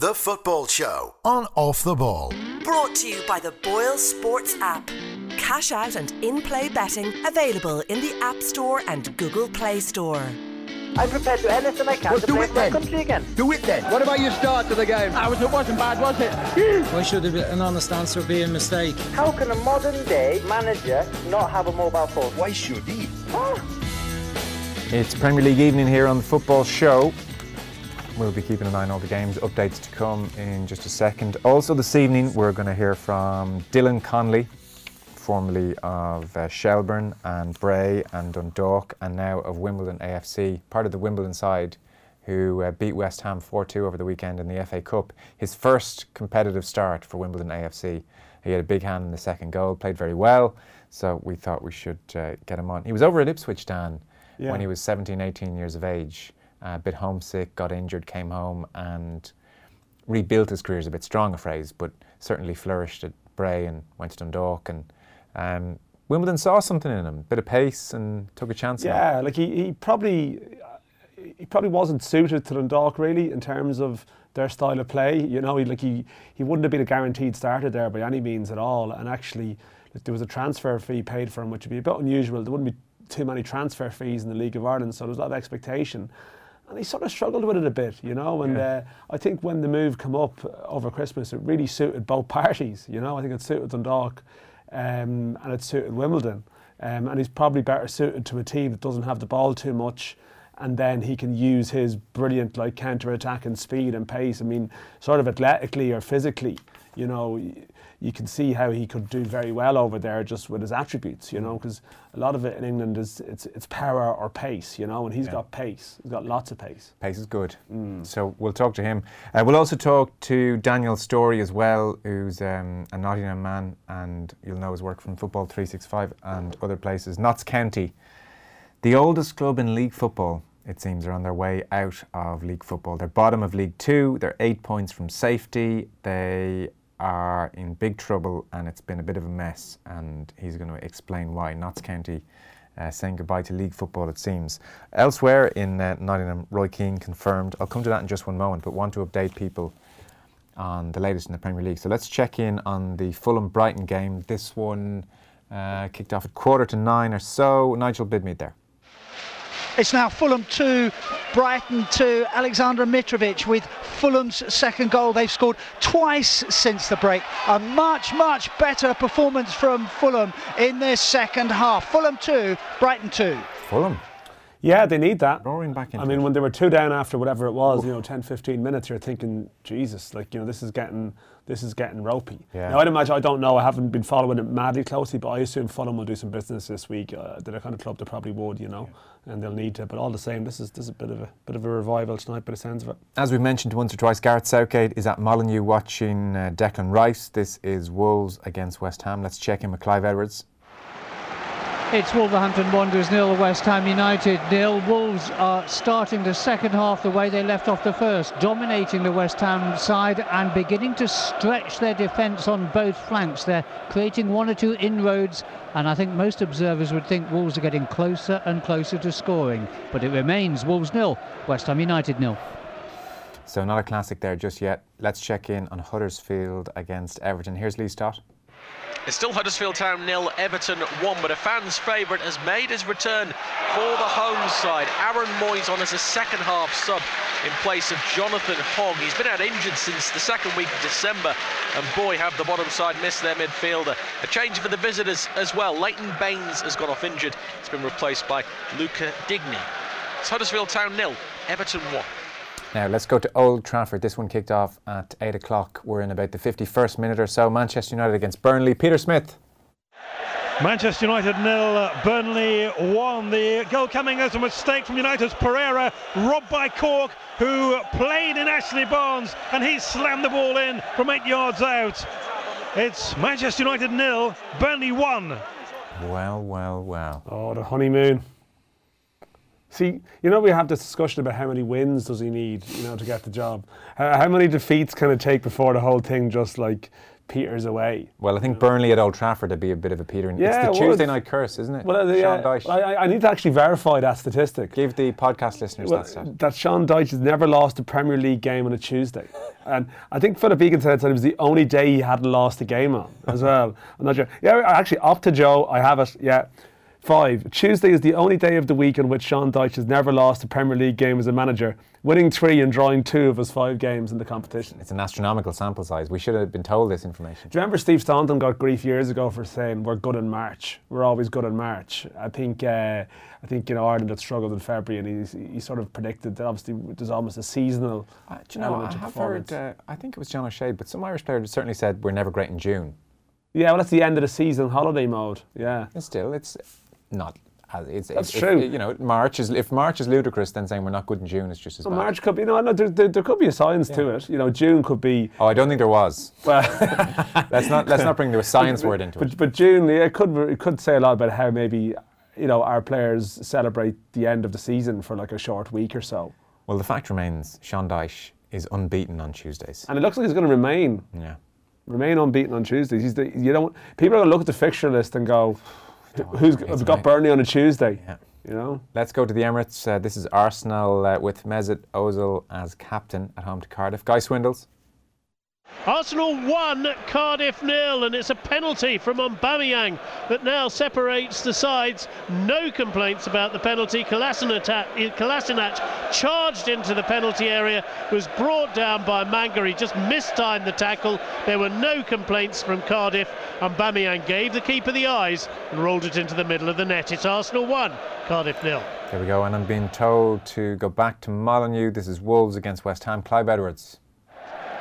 The Football Show on Off the Ball. Brought to you by the Boyle Sports app. Cash out and in play betting available in the App Store and Google Play Store. I'm prepared to do anything I can Well, to do play it for my then. country again. Do it then. What about your start to the game? Ah, I was, it wasn't bad, was it? Why should an honest answer be a mistake? How can a modern day manager not have a mobile phone? Why should he? Ah. It's Premier League evening here on the Football Show. We'll be keeping an eye on all the games, updates to come in just a second. Also, this evening, we're going to hear from Dylan Connolly, formerly of uh, Shelbourne and Bray and Dundalk, and now of Wimbledon AFC, part of the Wimbledon side, who uh, beat West Ham 4 2 over the weekend in the FA Cup. His first competitive start for Wimbledon AFC. He had a big hand in the second goal, played very well, so we thought we should uh, get him on. He was over at Ipswich, Dan, Yeah. when he was 17, 18 years of age. A bit homesick, got injured, came home, and rebuilt his career is a bit strong a phrase, but certainly flourished at Bray and went to Dundalk. And um, Wimbledon saw something in him, bit of pace, and took a chance. Yeah, like he, he probably he probably wasn't suited to Dundalk really in terms of their style of play. You know, he like he he wouldn't have been a guaranteed starter there by any means at all. And actually, there was a transfer fee paid for him, which would be a bit unusual. There wouldn't be too many transfer fees in the League of Ireland, so there was a lot of expectation. And he sort of struggled with it a bit, you know. And uh, I think when the move came up over Christmas, it really suited both parties. You know, I think it suited Dundalk, um, and it suited Wimbledon. Um, and he's probably better suited to a team that doesn't have the ball too much, and then he can use his brilliant like counter attack and speed and pace. I mean, sort of athletically or physically, you know, you can see how he could do very well over there just with his attributes, you know, because a lot of it in England is it's it's power or pace, you know, and he's Yeah. got pace. He's got lots of pace. Pace is good. So we'll talk to him. Uh, we'll also talk to Daniel Storey as well, who's um, a Nottingham man, and you'll know his work from Football 365 and other places. Notts County, the oldest club in league football, it seems, are on their way out of league football. They're bottom of League Two. They're eight points from safety. They are in big trouble, and it's been a bit of a mess. And he's going to explain why. Notts County uh, saying goodbye to league football, it seems. Elsewhere in uh, Nottingham, Roy Keane confirmed. I'll come to that in just one moment, but want to update people on the latest in the Premier League. So let's check in on the Fulham Brighton game. This one uh, kicked off at quarter to nine or so. Nigel Bidmead there. It's now Fulham 2, Brighton 2. Aleksandar Mitrovic with Fulham's second goal. They've scored twice since the break. A much, much better performance from Fulham in this second half. Fulham 2, Brighton 2. Fulham. Yeah, they need that. Roaring back into I mean, it. when they were two down after whatever it was, you know, 10, 15 minutes, you're thinking, Jesus, like, you know, this is getting this is getting ropey. Yeah. Now, I'd imagine, I don't know, I haven't been following it madly closely, but I assume Fulham will do some business this week. Uh, they're the kind of club that probably would, you know, and they'll need to. But all the same, this is this is a bit of a bit of a revival tonight but it sounds of it. As we mentioned once or twice, Gareth Southgate is at Molineux watching uh, Declan Rice. This is Wolves against West Ham. Let's check in with Clive Edwards. It's Wolverhampton Wanderers nil, West Ham United nil. Wolves are starting the second half the way they left off the first, dominating the West Ham side and beginning to stretch their defence on both flanks. They're creating one or two inroads, and I think most observers would think Wolves are getting closer and closer to scoring. But it remains Wolves nil, West Ham United nil. So not a classic there just yet. Let's check in on Huddersfield against Everton. Here's Lee Stott. It's still Huddersfield Town nil, Everton one, but a fan's favourite has made his return for the home side. Aaron Mooy on as a second half sub in place of Jonathan Hogg. He's been out injured since the second week of December, and boy, have the bottom side missed their midfielder. A change for the visitors as well. Leighton Baines has gone off injured. He's been replaced by Luca Digne. It's Huddersfield Town nil, Everton one. Now let's go to Old Trafford. This one kicked off at 8 o'clock. We're in about the 51st minute or so. Manchester United against Burnley. Peter Smith. Manchester United nil, Burnley one. The goal coming as a mistake from United's Pereira, robbed by Cork, who played in Ashley Barnes, and he slammed the ball in from eight yards out. It's Manchester United nil, Burnley one. Well, well, well. Oh, the honeymoon. See, you know, we have this discussion about how many wins does he need, you know, to get the job. How, how many defeats can it take before the whole thing just like peters away. Well, I think Burnley at Old Trafford would be a bit of a petering. Yeah, it's the would. Tuesday night curse, isn't it? Well, uh, Sean Dyche. I, I- need to actually verify that statistic. Give the podcast listeners Well, that stat. that Sean Dyche has never lost a Premier League game on a Tuesday. And I think Philip Egan said it was the only day he hadn't lost a game on as well. I'm not sure. Yeah, actually, up to Joe, I have it. Yeah. Five. Tuesday is the only day of the week in which Sean Dyche has never lost a Premier League game as a manager, winning three and drawing two of his five games in the competition. It's an astronomical sample size. We should have been told this information. Do you remember Steve Staunton got grief years ago for saying we're good in March? We're always good in March. I think uh, I think you know Ireland had struggled in February, and he, he sort of predicted that obviously there's almost a seasonal Uh, do you know, element I have heard, uh, I think it was John O'Shea, but some Irish players certainly said we're never great in June. yeah, well, that's the end of the season holiday mode. Yeah, And still, it's not. as- It's, That's if- true. you know, March is if March is ludicrous, then saying we're not good in June is just as so bad. March could be. You know, there, there, there could be a science to it. You know, June could be. Oh, I don't think there was. Well, Let's not let's not bring the science word into but, it. but June, yeah, it could it could say a lot about how maybe you know our players celebrate the end of the season for like a short week or so. Well, the fact remains, Sean Dyche is unbeaten on Tuesdays. And it looks like he's going to remain Yeah. remain unbeaten on Tuesdays. He's the, you don't people are going to look at the fixture list and go, who's got. Burnley on a Tuesday? Yeah. You know, Let's go to the Emirates. Uh, this is Arsenal uh, with Mesut Ozil as captain at home to Cardiff. Guy Swindells. Arsenal 1, Cardiff nil, and it's a penalty from Aubameyang that now separates the sides. No complaints about the penalty. Kolasinac, charged into the penalty area, was brought down by Manga. He just mistimed the tackle. There were no complaints from Cardiff. Aubameyang gave the keeper the eyes and rolled it into the middle of the net. It's Arsenal 1, Cardiff nil. There we go. And I'm being told to go back to Molineux. This is Wolves against West Ham. Clive Edwards.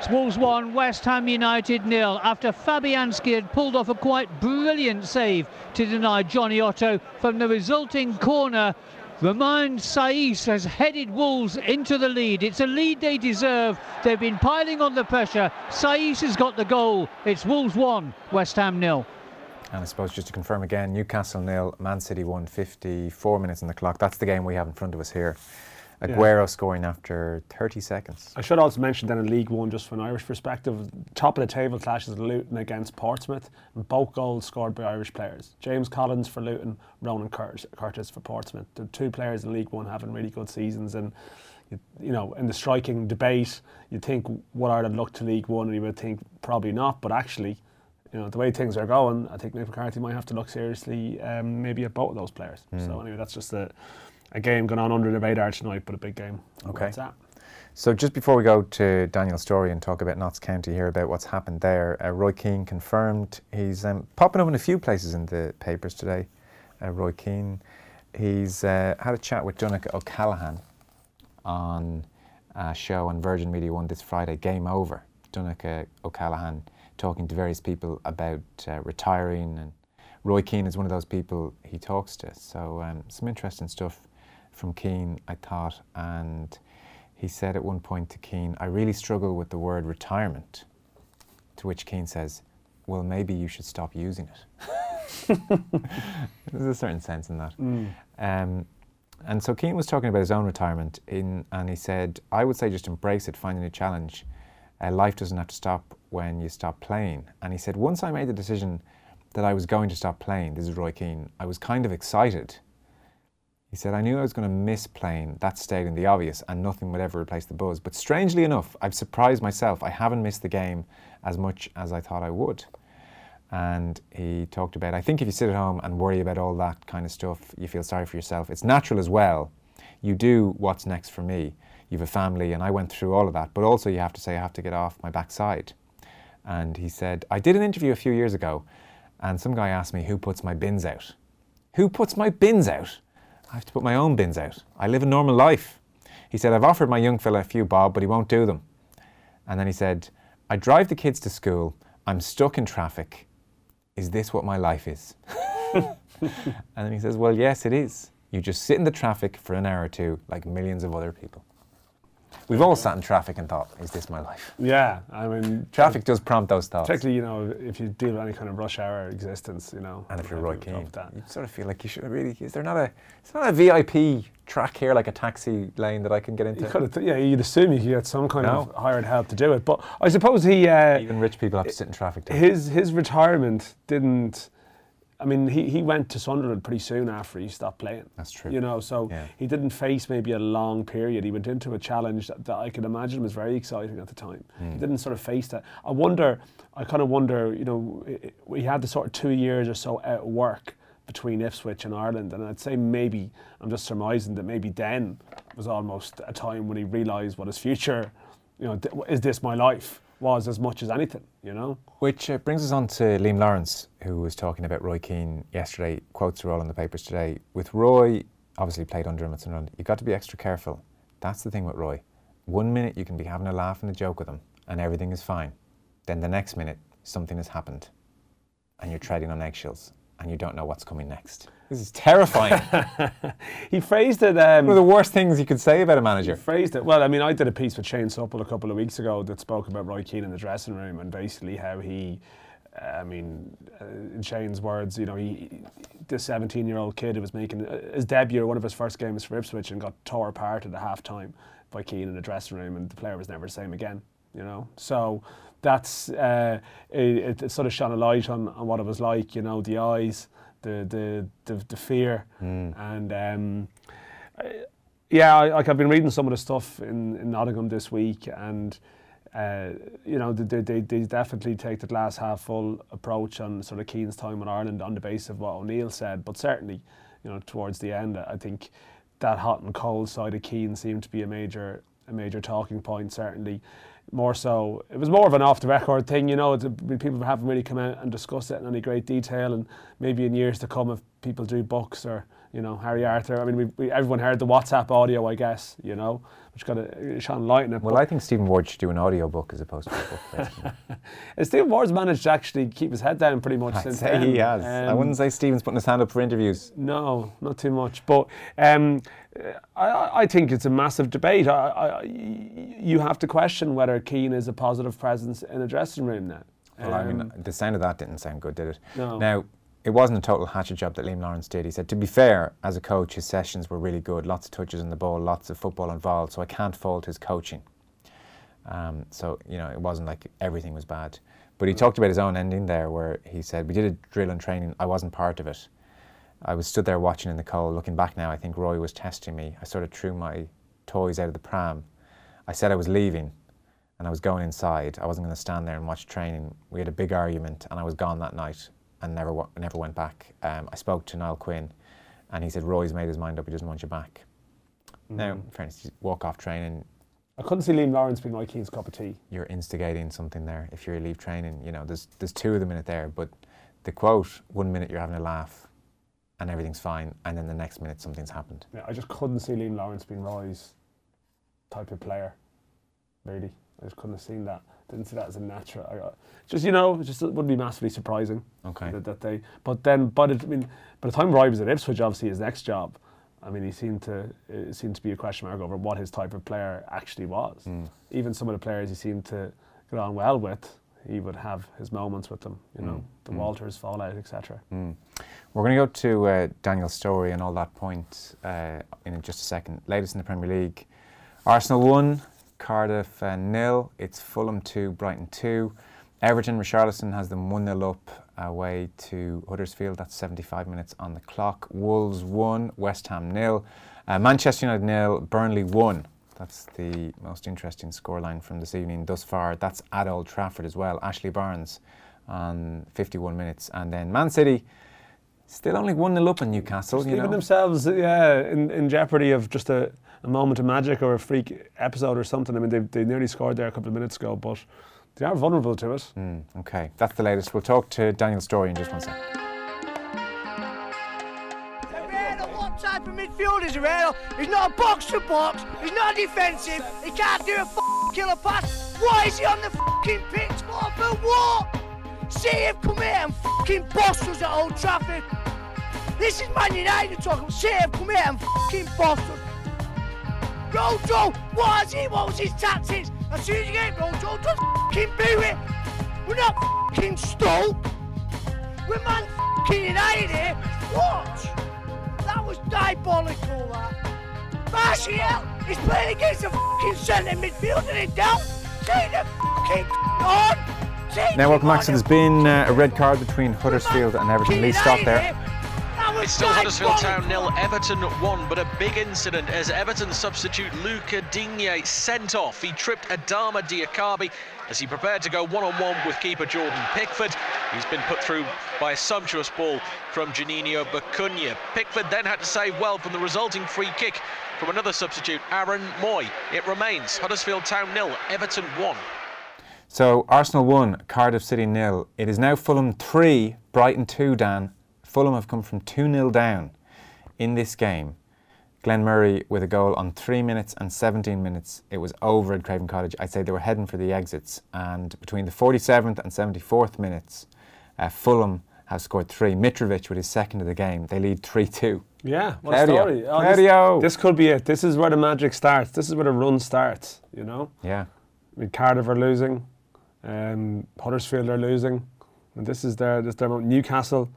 Wolves 1, West Ham United nil. After Fabianski had pulled off a quite brilliant save to deny Jonny Otto from the resulting corner, Romain Saiss has headed Wolves into the lead. It's a lead they deserve. They've been piling on the pressure. Saiss has got the goal. It's Wolves 1, West Ham nil. And I suppose just to confirm again, Newcastle nil, Man City 1, 54 minutes on the clock. That's the game we have in front of us here. Aguero scoring after 30 seconds. I should also mention that in League One, just from an Irish perspective, top of the table clashes Luton against Portsmouth, and both goals scored by Irish players. James Collins for Luton, Ronan Curtis, Curtis for Portsmouth. The two players in League One having really good seasons, and you, you know, in the striking debate, you think would Ireland look to League One, and you would think probably not, but actually. You know the way things are going, I think Mick McCarthy might have to look seriously, um, maybe at both of those players. So anyway, that's just a, a game going on under the radar tonight, but a big game. Okay. So just before we go to Daniel Storey and talk about Notts County here about what's happened there, uh, Roy Keane confirmed he's um, popping up in a few places in the papers today. Uh, Roy Keane, he's uh, had a chat with Donncha O'Callaghan on a show on Virgin Media One this Friday, Game Over. Donncha O'Callaghan talking to various people about uh, retiring, and Roy Keane is one of those people he talks to. So um, some interesting stuff from Keane, I thought, and he said at one point to Keane, I really struggle with the word retirement. To which Keane says, Well, maybe you should stop using it. There's a certain sense in that. Um, and so Keane was talking about his own retirement, in, and he said, I would say just embrace it, find a new challenge. Uh, life doesn't have to stop when you stop playing. And he said, Once I made the decision that I was going to stop playing, this is Roy Keane, I was kind of excited. He said, I knew I was going to miss playing, that stating the obvious, and nothing would ever replace the buzz. But strangely enough, I've surprised myself. I haven't missed the game as much as I thought I would. And he talked about, I think if you sit at home and worry about all that kind of stuff, you feel sorry for yourself. It's natural as well. You do what's next for me. You have a family, and I went through all of that. But also, you have to say, I have to get off my backside. And he said, I did an interview a few years ago, and some guy asked me, Who puts my bins out? Who puts my bins out? I have to put my own bins out. I live a normal life. He said, I've offered my young fella a few bob, but he won't do them. And then he said, I drive the kids to school. I'm stuck in traffic. Is this what my life is? and then he says, Well, yes, it is. You just sit in the traffic for an hour or two like millions of other people. We've all sat in traffic and thought, "Is this my life?" Yeah, I mean, Traffic does prompt those thoughts. particularly you know if you deal with any kind of rush hour existence, you know. And if you're Roy Keane, you sort of feel like you should really. Is there not a? It's not a VIP track here, like a taxi lane that I can get into. You th- yeah, you'd assume you could get some kind No. of hired help to do it, but I suppose he, uh, Even rich people have to sit in traffic. His his retirement didn't. I mean, he, he went to Sunderland pretty soon after he stopped playing. That's true. You know, so Yeah. he didn't face maybe a long period. He went into a challenge that, that I can imagine was very exciting at the time. Hmm. He didn't sort of face that. I wonder, I kind of wonder, you know, we had the sort of two years or so out of work between Ipswich and Ireland, and I'd say maybe, I'm just surmising that maybe then was almost a time when he realised what his future, you know, th- is this my life, was as much as anything, you know? Which uh, brings us on to Liam Lawrence, who was talking about Roy Keane yesterday. Quotes are all in the papers today. With Roy, obviously played under him at Sunderland, you've got to be extra careful. That's the thing with Roy. One minute you can be having a laugh and a joke with him, and everything is fine. Then the next minute, something has happened, and you're treading on eggshells, and you don't know what's coming next. This is terrifying. He phrased it. Um, One of the worst things you could say about a manager. He phrased it well. I mean, I did a piece with Shane Supple a couple of weeks ago that spoke about Roy Keane in the dressing room and basically how he, uh, I mean, uh, in Shane's words, you know, he, the 17-year-old kid who was making uh, his debut, one of his first games for Ipswich, and got tore apart at the half time by Keane in the dressing room, and the player was never the same again. You know, so that's uh, it, it sort of shone a light on, on what it was like. You know, the eyes, the the the, the fear, and. Um, yeah, I, like I've been reading some of the stuff in, in Nottingham this week, and uh, you know they, they, they definitely take the glass half full approach on sort of Keane's time in Ireland on the basis of what O'Neill said. But certainly, you know, towards the end, I think that hot and cold side of Keane seemed to be a major a major talking point. Certainly, more so, it was more of an off the record thing. You know, people haven't really come out and discussed it in any great detail, and maybe in years to come, if people do books or you know Harry Arter. I mean, we, we everyone heard the WhatsApp audio, I guess. You know, which got a shone light in it. Well, I think Stephen Ward should do an audio book as opposed to a book. Stephen Ward's managed to actually keep his head down pretty much I'd since say then. he has. I Um, wouldn't say Stephen's putting his hand up for interviews. No, not too much. But um, I- I, I think it's a massive debate. I, I, you have to question whether Keane is a positive presence in a dressing room now. Well, I mean, Um, the sound of that didn't sound good, did it? No. Now, it wasn't a total hatchet job that Liam Lawrence did. He said, to be fair, as a coach, his sessions were really good. Lots of touches on the ball, lots of football involved. So I can't fault his coaching. Um, so you know, it wasn't like everything was bad. But he talked about his own ending there, where he said, "We did a drill and training. I wasn't part of it. I was stood there watching in the cold. Looking back now, I think Roy was testing me. I sort of threw my toys out of the pram. I said I was leaving, and I was going inside. I wasn't going to stand there and watch training. We had a big argument, and I was gone that night and never never went back. Um, I spoke to Niall Quinn, and he said Roy's made his mind up. He doesn't want you back. Now, in fairness, you walk off training. I couldn't see Liam Lawrence being like cup of tea. You're instigating something there. If you leave training, you know there's there's two of them in it there. But the quote: one minute you're having a laugh, and everything's fine, and then the next minute something's happened. Yeah, I just couldn't see Liam Lawrence being Roy's type of player. Really, I just couldn't have seen that. Didn't see that as a natural. I, I- just you know, it just wouldn't be massively surprising. Okay. That, that they, but then, but it, I mean, by the time Roy was at Ipswich, obviously his next job, I mean, he seemed to it seemed to be a question mark over what his type of player actually was. Even some of the players he seemed to get on well with, he would have his moments with them. You know, the Walters fallout, etc. Mm. We're going to go to uh, Daniel Storey and all that point uh, in just a second. Latest in the Premier League Arsenal 1, Cardiff uh, nil. It's Fulham 2, Brighton 2. Everton, Richarlison has them 1 0 up away to Huddersfield. That's 75 minutes on the clock. Wolves 1, West Ham nil. Uh, Manchester United nil, Burnley 1. That's the most interesting scoreline from this evening thus far. That's at Old Trafford as well. Ashley Barnes on 51 minutes. And then Man City still only 1 0 up in Newcastle. You leaving know. themselves yeah, in, in jeopardy of just a, a moment of magic or a freak episode or something. I mean, they, they nearly scored there a couple of minutes ago, but they are vulnerable to it. Mm, okay, that's the latest. We'll talk to Daniel Storey in just one second. Type of midfielder is Herrera? He's not a box to box. He's not defensive. He can't do a f- killer pass. Why is he on the fucking pitch for? For what? See him come here and fucking boss us at Old Trafford. This is Man United talking. See him come here and fucking boss us. Rojo, what is he? What was his tactics? As soon as you get Rojo, just fucking boo it. We're not fucking Stoke. We're man fucking United here. What? That was diabolical, that. Martial is playing against a fucking centre midfielder in doubt. Take the fucking on. Take Now, welcome back. So there's been uh, a red card between Huddersfield and Everton. Lee Stott there. It's still Huddersfield Town nil, Everton one, but a big incident as Everton substitute Luca Digne sent off. He tripped Adama Diakhaby as he prepared to go one-on-one with keeper Jordan Pickford. He's been put through by a sumptuous ball from Juninho Bacuna. Pickford then had to save well from the resulting free kick from another substitute, Aaron Mooy. It remains Huddersfield Town nil, Everton one. So Arsenal 1, Cardiff City nil. It is now Fulham 3, Brighton 2, Dan. Fulham have come from 2 0 down in this game. Glenn Murray with a goal on 3 minutes and 17 minutes. It was over at Craven Cottage. I'd say they were heading for the exits. And between the 47th and 74th minutes, uh, Fulham have scored three. Mitrovic with his second of the game. They lead 3 2. Yeah, what Claudio. a story. Oh, Claudio. This, this could be it. This is where the magic starts. This is where the run starts, you know? Yeah. I mean, Cardiff are losing, um, Huddersfield are losing, and this is their, this is their moment. Newcastle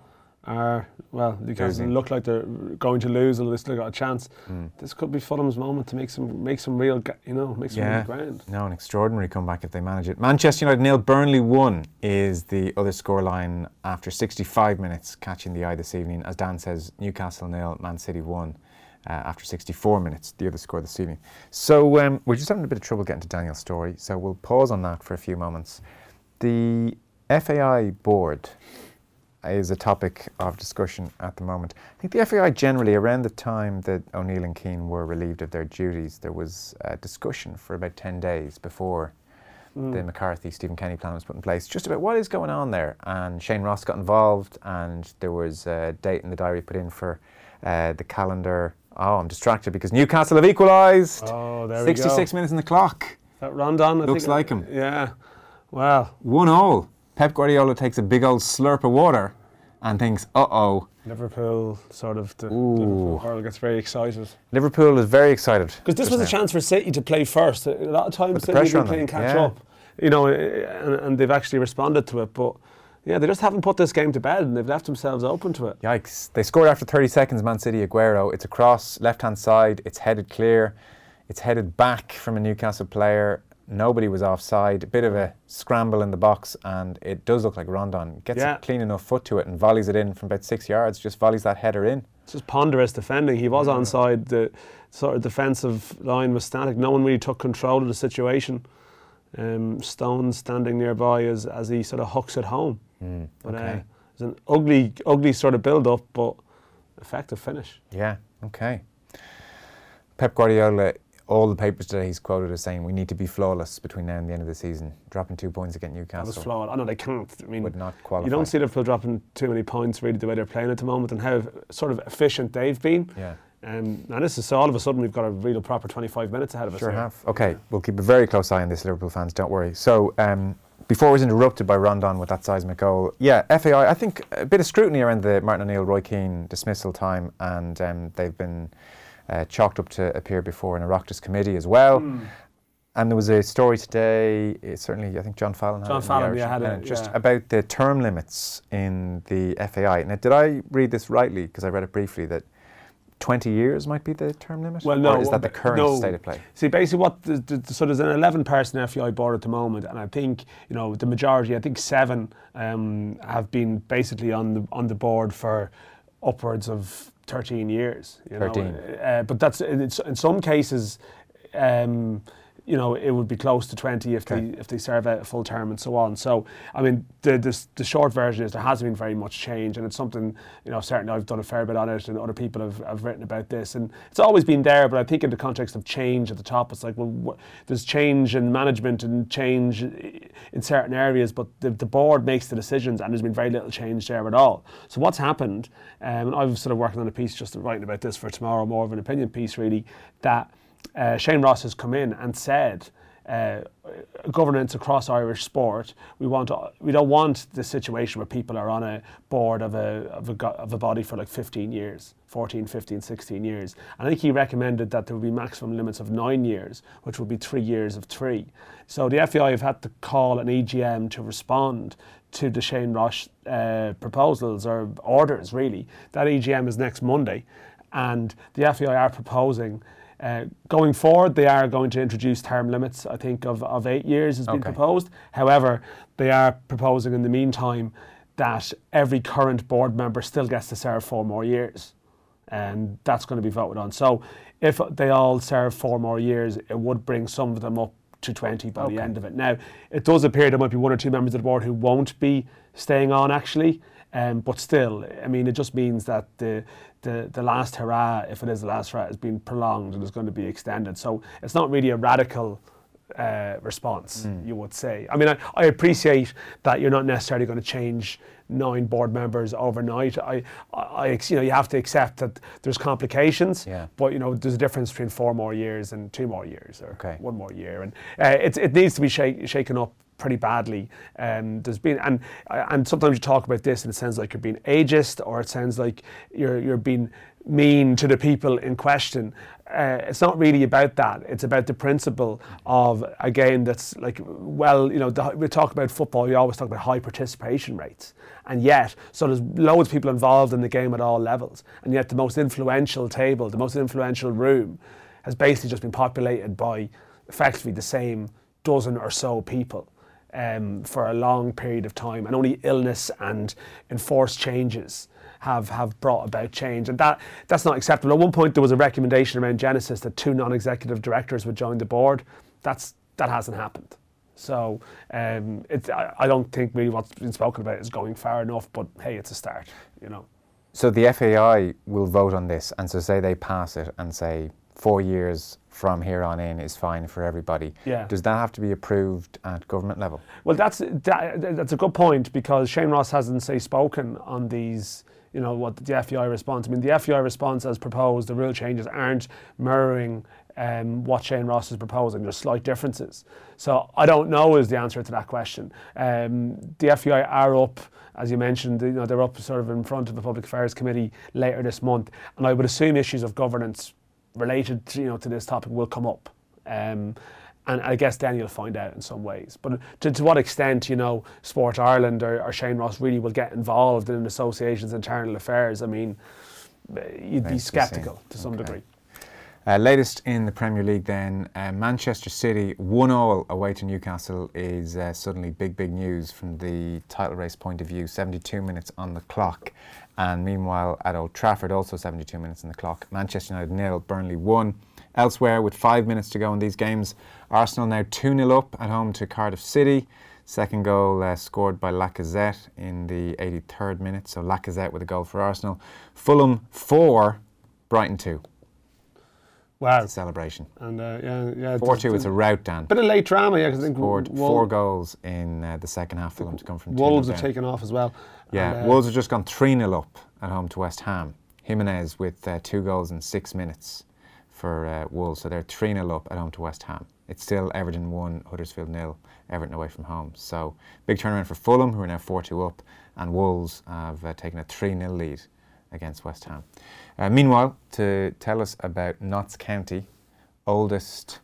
are, well, Newcastle look like they're going to lose, although they still got a chance. Mm. This could be Fulham's moment to make some, make some real, you know, make some Yeah. real ground. No, an extraordinary comeback if they manage it. Manchester United nil, Burnley one is the other scoreline after 65 minutes, catching the eye this evening. As Dan says, Newcastle nil, Man City one. Uh, after 64 minutes, the other score this evening. So um, we're just having a bit of trouble getting to Daniel Storey, so we'll pause on that for a few moments. The FAI board is a topic of discussion at the moment. I think the FAI generally, around the time that O'Neill and Keane were relieved of their duties, there was a discussion for about 10 days before Mm. the McCarthy Stephen Kenny plan was put in place, just about what is going on there. And Shane Ross got involved, and there was a date in the diary put in for uh, the calendar. Oh, I'm distracted because Newcastle have equalised. Oh, there we go. 66 minutes in the clock. Is that Rondon? I Looks think- like him. Yeah. Well, One all. Pep Guardiola takes a big old slurp of water and thinks, uh oh. Liverpool sort of, the Ooh. Liverpool world gets very excited. Liverpool is very excited. Because this was a chance for City to play first. A lot of times City have been playing catch yeah. up, you know, and, and they've actually responded to it. But yeah, they just haven't put this game to bed, and they've left themselves open to it. Yikes. They scored after 30 seconds, Man City Aguero. It's across left hand side, it's headed clear, it's headed back from a Newcastle player. Nobody was offside. A bit of a scramble in the box, and it does look like Rondon gets Yeah. a clean enough foot to it and volleys it in from about six yards, just volleys that header in. It's just ponderous defending. He was mm. onside. The sort of defensive line was static. No one really took control of the situation. Um, Stone standing nearby as, as he sort of hooks it home. But uh, okay. it's an ugly, ugly sort of build up, but effective finish. Yeah, okay. Pep Guardiola, all the papers today he's quoted as saying we need to be flawless between now and the end of the season. Dropping two points against That Newcastle. was flawed. I know they can't. I mean, Would not qualify. You don't see Liverpool dropping too many points really the way they're playing at the moment and how sort of efficient they've been. Yeah. Um, now this is so all of a sudden we've got a real proper 25 minutes ahead of us. Sure here. have. Okay, we'll keep a very close eye on this, Liverpool fans. Don't worry. So, um, before I was interrupted by Rondon with that seismic goal, yeah, FAI. I think a bit of scrutiny around the Martin O'Neill, Roy Keane dismissal time, and um, they've been uh, chalked up to appear before an Oireachtas committee as well. Hmm. And there was a story today. certainly, I think John Fallon had John it Fallon, yeah, had it, just yeah. about the term limits in the FAI. Now, did I read this rightly? Because I read it briefly that. 20 years might be the term limit? Well, no. Or is that the current no. state of play? See, basically, what the, the, so there's an 11 person FAI board at the moment, and I think you know the majority, I think seven, um, have been basically on the on the board for upwards of 13 years. You 13. Know? Uh, but that's in, in some cases. Um, you know, it would be close to 20 if Okay. they if they serve out a full term and so on. So, I mean, the, the the short version is there hasn't been very much change, and it's something you know certainly I've done a fair bit on it, and other people have, have written about this, and it's always been there. But I think in the context of change at the top, it's like well, what, there's change in management and change in certain areas, but the, the board makes the decisions, and there's been very little change there at all. So what's happened? Um, and I was sort of working on a piece just writing about this for tomorrow, more of an opinion piece really that uh, Shane Ross has come in and said uh, governance across Irish sport. We want we don't want the situation where people are on a board of a, of a of a body for like 15 years, 14, 15, 16 years. And I think he recommended that there would be maximum limits of nine years, which would be three years of three. So the FAI have had to call an EGM to respond to the Shane Ross uh, proposals or orders. Really, that EGM is next Monday, and the FAI are proposing. Uh, going forward, they are going to introduce term limits, I think, of, of eight years has been Okay. proposed. However, they are proposing in the meantime that every current board member still gets to serve four more years. And that's going to be voted on. So if they all serve four more years, it would bring some of them up to 20 by the end of it. Now, it does appear there might be one or two members of the board who won't be staying on actually. Um, but still, I mean, it just means that the, the, the last hurrah, if it is the last hurrah, has been prolonged and is going to be extended. So it's not really a radical uh, response, you would say. I mean, I, I appreciate that you're not necessarily going to change nine board members overnight. I, I, I, you know, you have to accept that there's complications. Yeah. But you know, there's a difference between four more years and two more years, or Okay. one more year, and uh, it, it needs to be shake, shaken up pretty badly. Um, there's been and and sometimes you talk about this and it sounds like you're being ageist, or it sounds like you're you're being mean to the people in question. Uh, it's not really about that. It's about the principle of a game that's like well, you know, the, we talk about football. We always talk about high participation rates, and yet so there's loads of people involved in the game at all levels, and yet the most influential table, the most influential room, has basically just been populated by effectively the same dozen or so people um, for a long period of time, and only illness and enforced changes have, have brought about change, and that that's not acceptable. At one point, there was a recommendation around Genesis that two non-executive directors would join the board. That's that hasn't happened. So um, I, I don't think really what's been spoken about is going far enough. But hey, it's a start, you know. So the FAI will vote on this, and so say they pass it and say four years from here on in is fine for everybody. Yeah. Does that have to be approved at government level? Well, that's that, that's a good point because Shane Ross hasn't say spoken on these. You know what the FAI response. I mean, the FAI response as proposed, the rule changes aren't mirroring um, what Shane Ross is proposing. There's slight differences. So I don't know is the answer to that question. Um, the FAI are up, as you mentioned. You know they're up sort of in front of the Public Affairs Committee later this month, and I would assume issues of governance related to, you know to this topic will come up. Um, and I guess then you'll find out in some ways. But to, to what extent, you know, Sport Ireland or, or Shane Ross really will get involved in an association's internal affairs, I mean, you'd be be sceptical to some Okay. degree. Uh, latest in the Premier League, then uh, Manchester City one all away to Newcastle is uh, suddenly big, big news from the title race point of view. 72 minutes on the clock, and meanwhile at Old Trafford also 72 minutes in the clock. Manchester United nil, Burnley one. Elsewhere, with five minutes to go in these games, Arsenal now 2 0 up at home to Cardiff City. Second goal uh, scored by Lacazette in the 83rd minute. So Lacazette with a goal for Arsenal. Fulham 4, Brighton 2. Wow. It's a celebration. And uh, yeah, yeah. 4 2, it's a rout, Dan. bit of late drama, yeah, because I think Scored Wol- four goals in uh, the second half for them to come from 2 Wolves down. have taken off as well. Yeah, And, uh, Wolves have just gone 3 0 up at home to West Ham. Jimenez with uh, two goals in six minutes for uh, Wolves. So they're 3 0 up at home to West Ham. It's still Everton 1, Huddersfield nil. Everton away from home. So big turnaround for Fulham, who are now 4 2 up, and Wolves have uh, taken a 3 0 lead against West Ham. Uh, meanwhile, to tell us about Notts County, oldest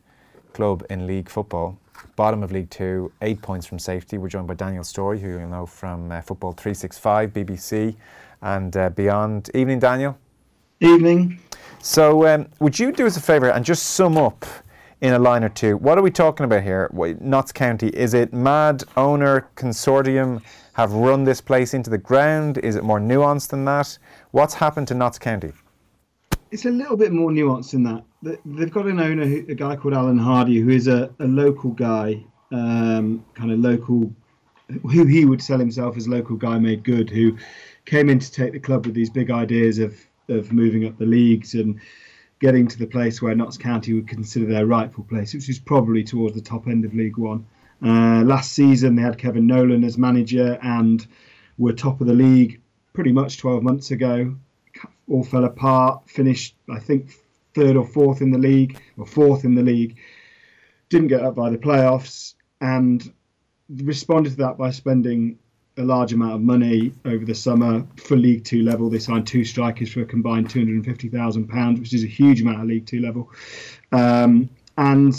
club in league football, bottom of League Two, eight points from safety. We're joined by Daniel Storey, who you'll know from uh, Football 365, BBC, and uh, beyond. Evening, Daniel. Evening. So, um, would you do us a favour and just sum up in a line or two? What are we talking about here? Notts County, is it mad owner consortium have run this place into the ground? Is it more nuanced than that? What's happened to Notts County? It's a little bit more nuanced than that. They've got an owner, a guy called Alan Hardy, who is a, a local guy, um, kind of local, who he would sell himself as local guy made good, who came in to take the club with these big ideas of, of moving up the leagues and getting to the place where Notts County would consider their rightful place, which is probably towards the top end of League One. Uh, last season, they had Kevin Nolan as manager and were top of the league pretty much 12 months ago. All fell apart, finished, I think, third or fourth in the league, or fourth in the league. didn't get up by the playoffs, and responded to that by spending a large amount of money over the summer for League Two level. They signed two strikers for a combined two hundred and fifty thousand pounds, which is a huge amount of League Two level. Um, and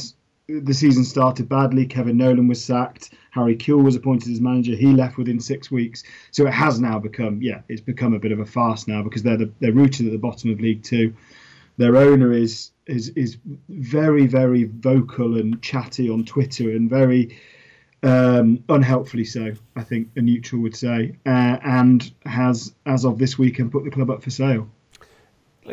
the season started badly. Kevin Nolan was sacked. Harry Kewell was appointed as manager. He left within six weeks. So it has now become, yeah, it's become a bit of a farce now because they're the, they're rooted at the bottom of League Two. Their owner is is is very very vocal and chatty on Twitter and very um, unhelpfully so. I think a neutral would say, uh, and has as of this weekend put the club up for sale.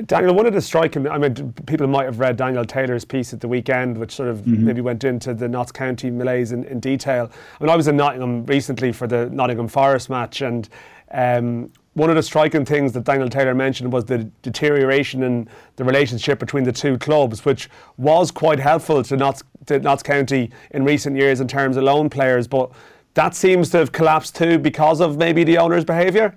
Daniel, one of the striking, I mean, people might have read Daniel Taylor's piece at the weekend, which sort of Mm-hmm. maybe went into the Notts County malaise in, in detail. I mean, I was in Nottingham recently for the Nottingham Forest match, and um, one of the striking things that Daniel Taylor mentioned was the deterioration in the relationship between the two clubs, which was quite helpful to Notts, to Notts County in recent years in terms of loan players, but that seems to have collapsed too because of maybe the owner's behaviour.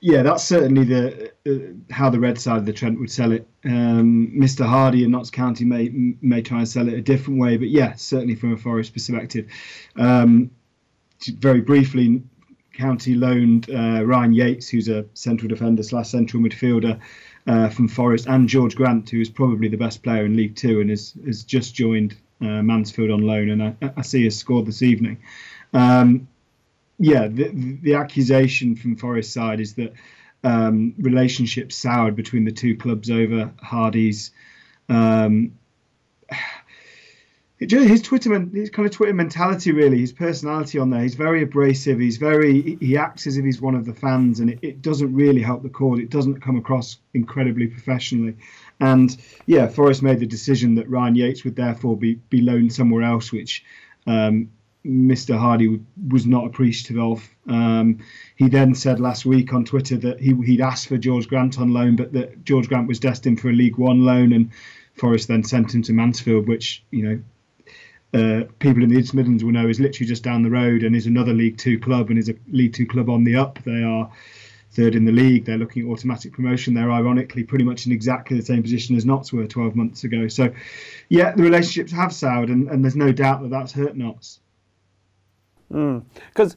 Yeah, that's certainly the uh, how the red side of the Trent would sell it. Um, Mr. Hardy in Notts County may may try and sell it a different way, but yeah, certainly from a Forest perspective. Um, very briefly, County loaned uh, Ryan Yates, who's a central defender slash central midfielder uh, from Forest, and Jorge Grant, who is probably the best player in League Two and has has just joined uh, Mansfield on loan, and I, I see has scored this evening. Um, yeah, the, the accusation from Forest side is that um, relationships soured between the two clubs over Hardy's. Um, his Twitter, his kind of Twitter mentality, really, his personality on there. He's very abrasive. He's very. he- He acts as if he's one of the fans, and it, it doesn't really help the cause. It doesn't come across incredibly professionally. And yeah, Forest made the decision that Ryan Yates would therefore be be loaned somewhere else, which um, Mr. Hardy was not appreciative of. Um, he then said last week on Twitter that he, he'd asked for Jorge Grant on loan, but that Jorge Grant was destined for a League One loan, and Forest then sent him to Mansfield, which you know uh, people in the East Midlands will know is literally just down the road and is another League Two club and is a League Two club on the up. They are third in the league. They're looking at automatic promotion. They're ironically pretty much in exactly the same position as Notts were 12 months ago. So, yeah, the relationships have soured, and, and there's no doubt that that's hurt Notts. Mm. Because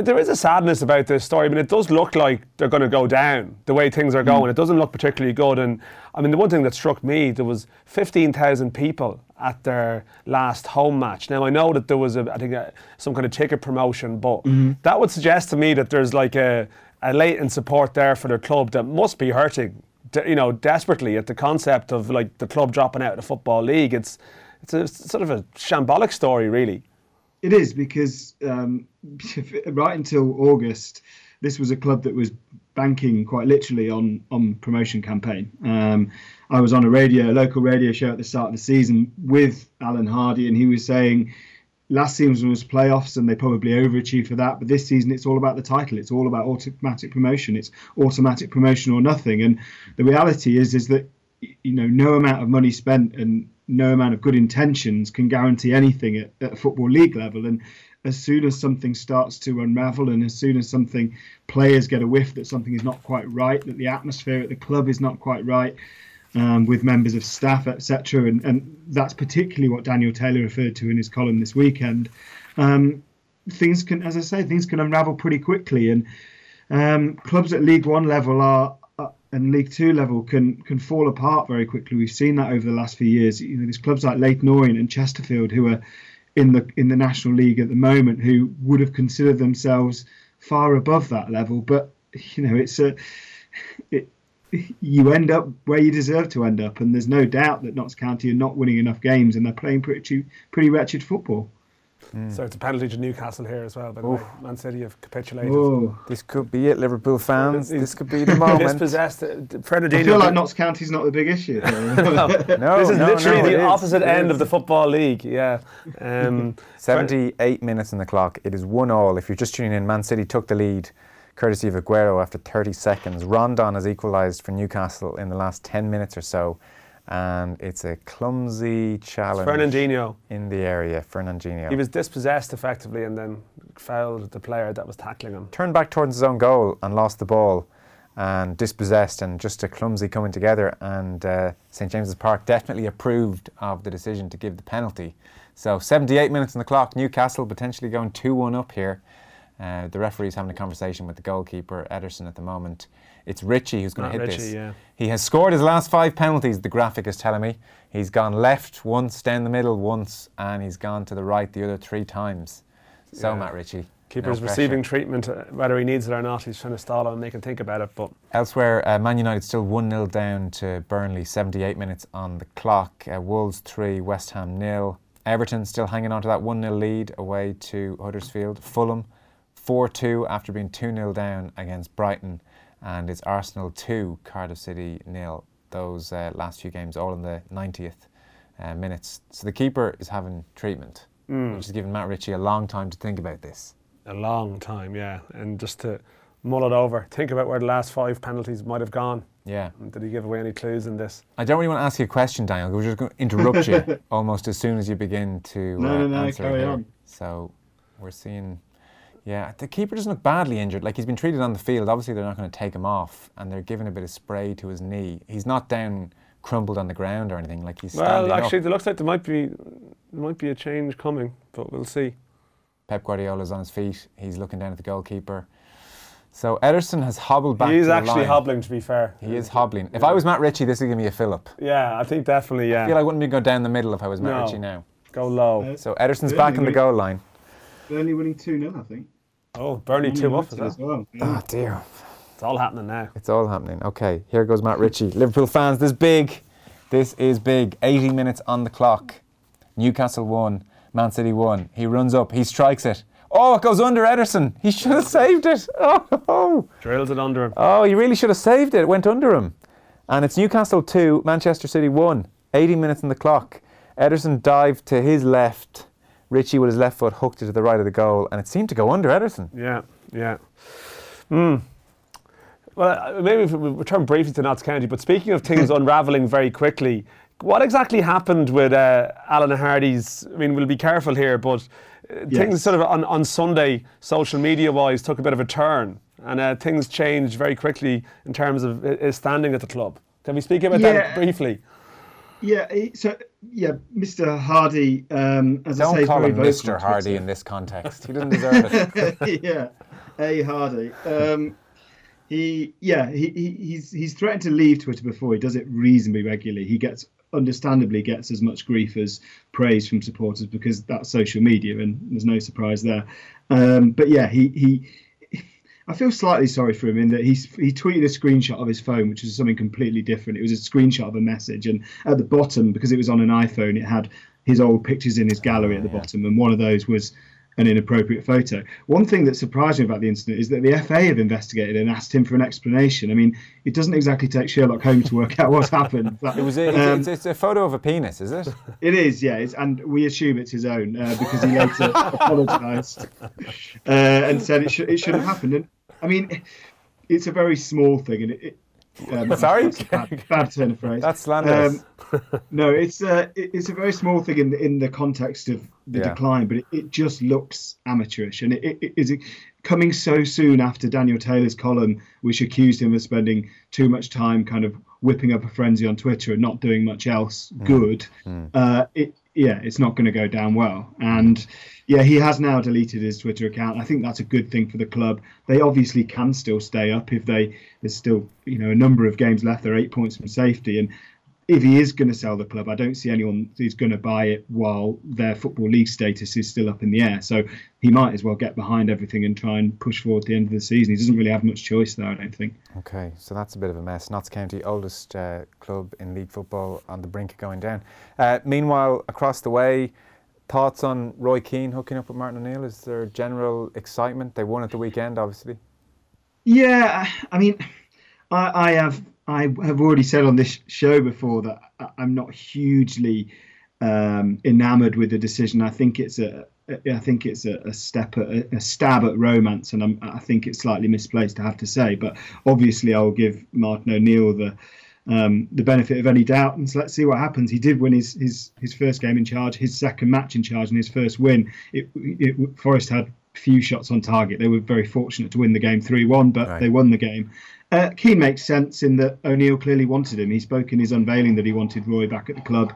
there is a sadness about this story. I mean, it does look like they're going to go down the way things are going. Mm. It doesn't look particularly good. And I mean, the one thing that struck me, there was 15,000 people at their last home match. Now, I know that there was, a, I think, a, some kind of ticket promotion, but mm-hmm. that would suggest to me that there's like a, a latent support there for their club that must be hurting, de- you know, desperately at the concept of like the club dropping out of the football league. It's, it's a sort of a shambolic story, really. It is because um, right until August, this was a club that was banking quite literally on on promotion campaign. Um, I was on a radio, a local radio show at the start of the season with Alan Hardy, and he was saying last season was playoffs, and they probably overachieved for that. But this season, it's all about the title. It's all about automatic promotion. It's automatic promotion or nothing. And the reality is, is that you know no amount of money spent and no amount of good intentions can guarantee anything at, at football league level. And as soon as something starts to unravel, and as soon as something players get a whiff that something is not quite right, that the atmosphere at the club is not quite right, um, with members of staff, etc., and, and that's particularly what Daniel Taylor referred to in his column this weekend. Um, things can, as I say, things can unravel pretty quickly, and um, clubs at League One level are and League Two level can can fall apart very quickly. We've seen that over the last few years. You know, there's clubs like Leyton Orient and Chesterfield who are in the in the National League at the moment who would have considered themselves far above that level. But you know, it's a it, you end up where you deserve to end up, and there's no doubt that Notts County are not winning enough games, and they're playing pretty pretty wretched football. So it's a penalty to Newcastle here as well. But the way, Man City have capitulated. This could be it, Liverpool fans. this could be the moment. Dispossessed. uh, Fernandinho. I feel like Notts County's not the big issue. No, this is no, literally no, the it is. opposite It end is. of the football league. Yeah. Um, 78 minutes in the clock. It is one all. If you're just tuning in, Man City took the lead, courtesy of Aguero after 30 seconds. Rondon has equalised for Newcastle in the last 10 minutes or so, and it's a clumsy challenge. Fernandinho. in the area. Fernandinho He was dispossessed effectively and then fouled the player that was tackling him. turned back towards his own goal and lost the ball. and dispossessed and just a clumsy coming together. And uh, St James's Park definitely approved of the decision to give the penalty. So 78 minutes on the clock. Newcastle potentially going 2-1 up here. Uh, the referee's having a conversation with the goalkeeper Ederson at the moment. It's Ritchie who's going to hit Ritchie, this. yeah. He has scored his last five penalties. The graphic is telling me he's gone left once, down the middle once, and he's gone to the right the other three times. So Yeah. Matt Ritchie. Keeper's no receiving treatment, uh, whether he needs it or not. He's trying to stall him and make him think about it. But Elsewhere, uh, Man United still 1 0 down to Burnley, 78 minutes on the clock. Uh, Wolves 3, West Ham nil. Everton still hanging on to that 1 0 lead away to Huddersfield. Fulham 4 2 after being 2 0 down against Brighton. And it's Arsenal 2, Cardiff City nil. Those uh, last few games all in the 90th uh, minutes. So the keeper is having treatment, Mm. which has given Matt Ritchie a long time to think about this. a long time, yeah. And just to mull it over, think about where the last five penalties might have gone. Yeah. Did he give away any clues in this? I don't really want to ask you a question, Daniel. We're just going to interrupt you almost as soon as you begin to No, uh, no, no, answer carry on. So we're seeing, yeah, the keeper doesn't look badly injured. Like he's been treated on the field. Obviously, they're not going to take him off, and they're giving a bit of spray to his knee. He's not down crumpled on the ground or anything. Like he's Well, actually, up. it looks like there might be there might be a change coming, but we'll see. Pep Guardiola's on his feet. He's looking down at the goalkeeper. So Ederson has hobbled back. he is to the actually line. hobbling, to be fair. He is hobbling. If I was Matt Ritchie, this would give me a fillip. Yeah, I think definitely. Yeah. I feel I wouldn't be going down the middle if I was Matt No. Ritchie now. Go low. Uh, so Ederson's Burnley back on the goal line. Burnley winning 2 0, I think. Oh, barely Man two up United is as that? well. Oh dear. It's all happening now. It's all happening. Okay, here goes Matt Ritchie. Liverpool fans, this big. This is big. 80 minutes on the clock. Newcastle won. Man City won. He runs up. He strikes it. Oh, it goes under Ederson. He should have saved it. Oh, oh. Drills it under him. Oh, he really should have saved it. It went under him. And it's Newcastle 2, Manchester City 1. 80 minutes on the clock. Ederson dived to his left. Ritchie with his left foot hooked it to the right of the goal, and it seemed to go under Ederson. Yeah, yeah. Hmm. Well, uh, maybe if we return briefly to Notts County, but speaking of things unravelling very quickly, what exactly happened with uh, Alan Hardy's? I mean, we'll be careful here, but uh, things Yes. sort of on, on Sunday, social media wise, took a bit of a turn, and uh, things changed very quickly in terms of his standing at the club. Can we speak about that briefly? Yeah, so yeah, Mr. Hardy, um, as I Don't say, call very him Mr. Hardy in this context. He doesn't deserve it. yeah, A Hardy. Um, he yeah he, he he's he's threatened to leave Twitter before. He does it reasonably regularly. He gets understandably gets as much grief as praise from supporters because that's social media, and there's no surprise there. Um, but yeah, he he. I feel slightly sorry for him in that he's, he tweeted a screenshot of his phone, which was something completely different. It was a screenshot of a message, and at the bottom, because it was on an iPhone, it had his old pictures in his gallery at the bottom, and one of those was an inappropriate photo. One thing that surprised me about the incident is that the FA have investigated and asked him for an explanation. I mean, it doesn't exactly take Sherlock Holmes to work out what's happened. But, It was a, it's, um, it's, it's a photo of a penis, is it? it is, yeah, it's, and we assume it's his own uh, because he later apologised uh, and said it should it should have happened. And I mean, it's a very small thing, and it. it um, Sorry? that's a bad, bad turn of phrase. That's slanderous. no, it's uh, it's a very small thing in the, in the context of the Yeah. decline, but it, it just looks amateurish, and it, it, it is coming so soon after Daniel Taylor's column, which accused him of spending too much time kind of whipping up a frenzy on Twitter and not doing much else good. Uh, it yeah, it's not going to go down well, and yeah, he has now deleted his Twitter account. I think that's a good thing for the club. They obviously can still stay up if they there's still you know a number of games left. They're eight points from safety, and if he is going to sell the club, I don't see anyone who's going to buy it while their football league status is still up in the air. So he might as well get behind everything and try and push forward at the end of the season. He doesn't really have much choice there, I don't think. Okay, so that's a bit of a mess. Notts County, oldest uh, club in league football, on the brink of going down. Uh, meanwhile, across the way, thoughts on Roy Keane hooking up with Martin O'Neill? Is there general excitement? They won at the weekend, obviously. Yeah, I mean, I, I have I have already said on this show before that I- I'm not hugely um, enamored with the decision. I think it's a I think it's a, a step at, a stab at romance, and I'm, I think it's slightly misplaced. I have to say, but obviously I'll give Martin O'Neill the um, the benefit of any doubt, and so let's see what happens. He did win his his, his first game in charge, his second match in charge, and his first win. It, it, Forest had few shots on target. They were very fortunate to win the game 3 1, but Right. they won the game. Uh, Keane makes sense in that O'Neill clearly wanted him. He spoke in his unveiling that he wanted Roy back at the club.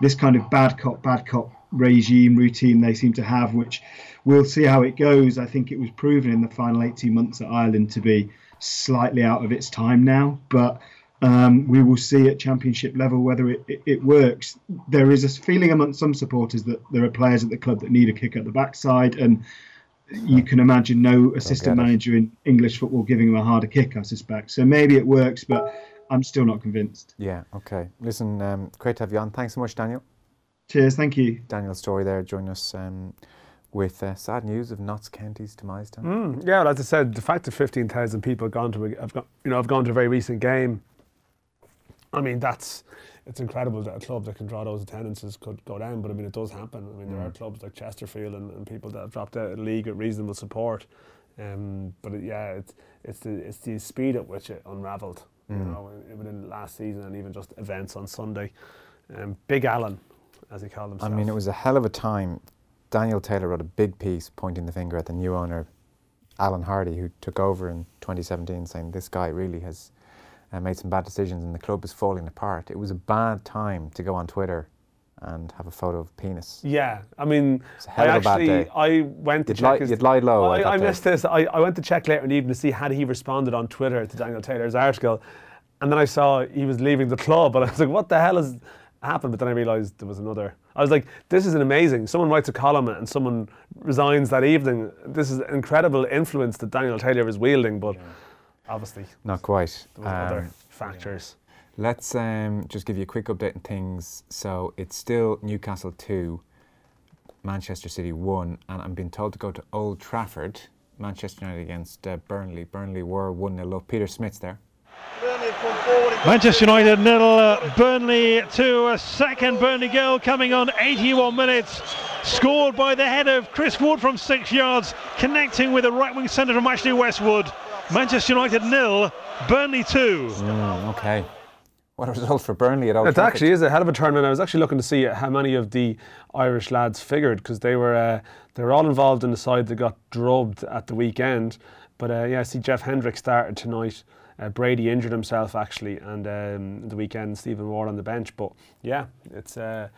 This kind of bad cop, bad cop regime routine they seem to have, which we'll see how it goes. I think it was proven in the final 18 months at Ireland to be slightly out of its time now, but um, we will see at championship level whether it, it, it works. There is a feeling amongst some supporters that there are players at the club that need a kick at the backside, and you can imagine no assistant manager in English football giving him a harder kick, I suspect. So maybe it works, but I'm still not convinced. Yeah, okay. Listen, um, great to have you on. Thanks so much, Daniel. Cheers, thank you. Daniel Storey there joining us um, with uh, sad news of Notts County's demise. Dan. Mm, yeah, well, as I said, the fact that 15,000 people have gone to a, have gone, you know have gone to a very recent game. I mean, that's it's incredible that a club that can draw those attendances could go down. But I mean, it does happen. I mean, there are Mm. clubs like Chesterfield and, and people that have dropped out of the league with reasonable support. Um, but it, yeah, it's it's the it's the speed at which it unravelled. You Mm. know, in- within last season and even just events on Sunday. Um, Big Alan, as he called himself. I mean, it was a hell of a time. Daniel Taylor wrote a big piece pointing the finger at the new owner, Alan Hardy, who took over in 2017, saying this guy really has uh, made some bad decisions and the club is falling apart. It was a bad time to go on Twitter and have a photo of penis. Yeah, I mean, a hell I of a bad actually day. I went to You'd check lie- his. you'd lie low I, I missed this. I, I went to check later in the evening to see had he responded on Twitter to Daniel Taylor's article, and then I saw he was leaving the club, and I was like, "What the hell has happened?" But then I realised there was another. I was like, "This is an amazing." Someone writes a column and someone resigns that evening. This is incredible influence that Daniel Taylor is wielding, but obviously Not quite. there were other Um, factors. Let's um, just give you a quick update on things. So it's still Newcastle 2, Manchester City 1, and I'm being told to go to Old Trafford, Manchester United against uh, Burnley. Burnley were 1 0 up. Peter Smith's there. Manchester United nil, uh, Burnley two. A second Burnley goal coming on 81 minutes, scored by the head of Chris Wood from six yards, connecting with a right wing centre from Ashley Westwood. Manchester United nil, Burnley two. Mm, okay. What a result for Burnley at Old It actually is a hell of a tournament. I was actually looking to see how many of the Irish lads figured because they were uh, they were all involved in the side that got drubbed at the weekend. But uh, yeah, I see Jeff Hendrick started tonight. Uh, Brady injured himself actually, and um, the weekend Stephen Ward on the bench. But yeah, it's uh,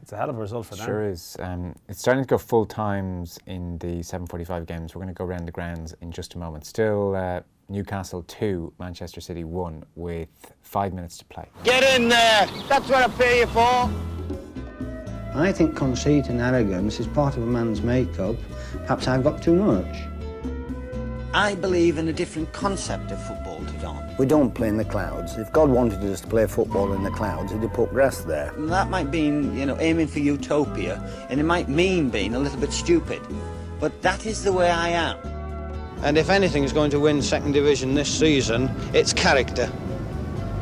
it's a hell of a result for them. Sure is. Um, it's starting to go full times in the 7:45 games. We're going to go around the grounds in just a moment. Still, uh, Newcastle two, Manchester City one, with five minutes to play. Get in there. That's what I pay you for. I think conceit and arrogance is part of a man's makeup. Perhaps I've got too much. I believe in a different concept of football to Don. We don't play in the clouds. If God wanted us to play football in the clouds, he'd have put grass there. And that might mean, you know, aiming for utopia, and it might mean being a little bit stupid. But that is the way I am. And if anything is going to win second division this season, it's character.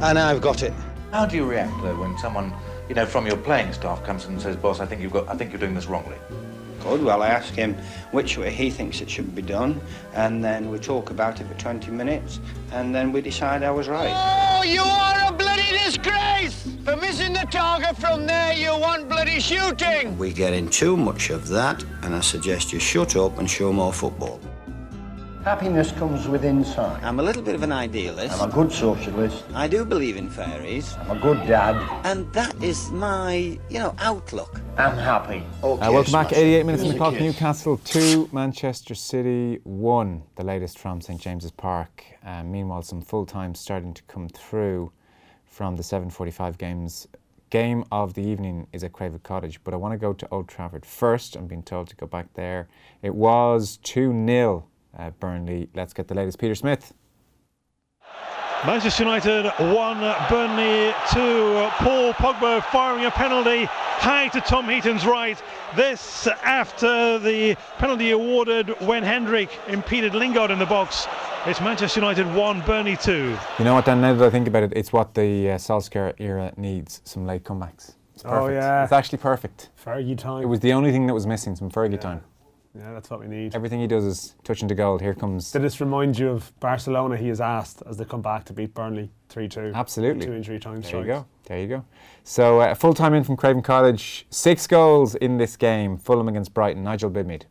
And I've got it. How do you react though when someone, you know, from your playing staff comes and says, "Boss, I think you've got, I think you're doing this wrongly." Good. Well, I ask him which way he thinks it should be done, and then we talk about it for 20 minutes, and then we decide I was right. Oh, you are a bloody disgrace! For missing the target from there, you want bloody shooting! We get in too much of that, and I suggest you shut up and show more football. Happiness comes with insight. I'm a little bit of an idealist. I'm a good socialist. I do believe in fairies. I'm a good dad. And that is my, you know, outlook. I'm happy. Okay, Uh, welcome back. 88 minutes in the clock. kiss. Newcastle 2, Manchester City 1. The latest from St James's Park. Uh, meanwhile, some full time starting to come through from the 7:45 games. Game of the evening is at Craven Cottage, but I want to go to Old Trafford first. I'm being told to go back there. It was 2 0 uh, Burnley. Let's get the latest. Peter Smith. Manchester United 1, Burnley 2. Paul Pogba firing a penalty high to Tom Heaton's right. This after the penalty awarded when Hendrick impeded Lingard in the box. It's Manchester United 1, Burnley 2. You know what, Dan? Now that I think about it, it's what the uh, Solskjaer era needs some late comebacks. It's Oh, perfect. yeah. It's actually perfect. Fergie time. It was the only thing that was missing, some Fergie time. Yeah, that's what we need. Everything he does is touching to gold. Here comes. Did this remind you of Barcelona? He is asked as they come back to beat Burnley 3 2. Absolutely. Two injury time There you go. There you go. So uh, full time in from Craven Cottage. Six goals in this game. Fulham against Brighton. Nigel Bidmead.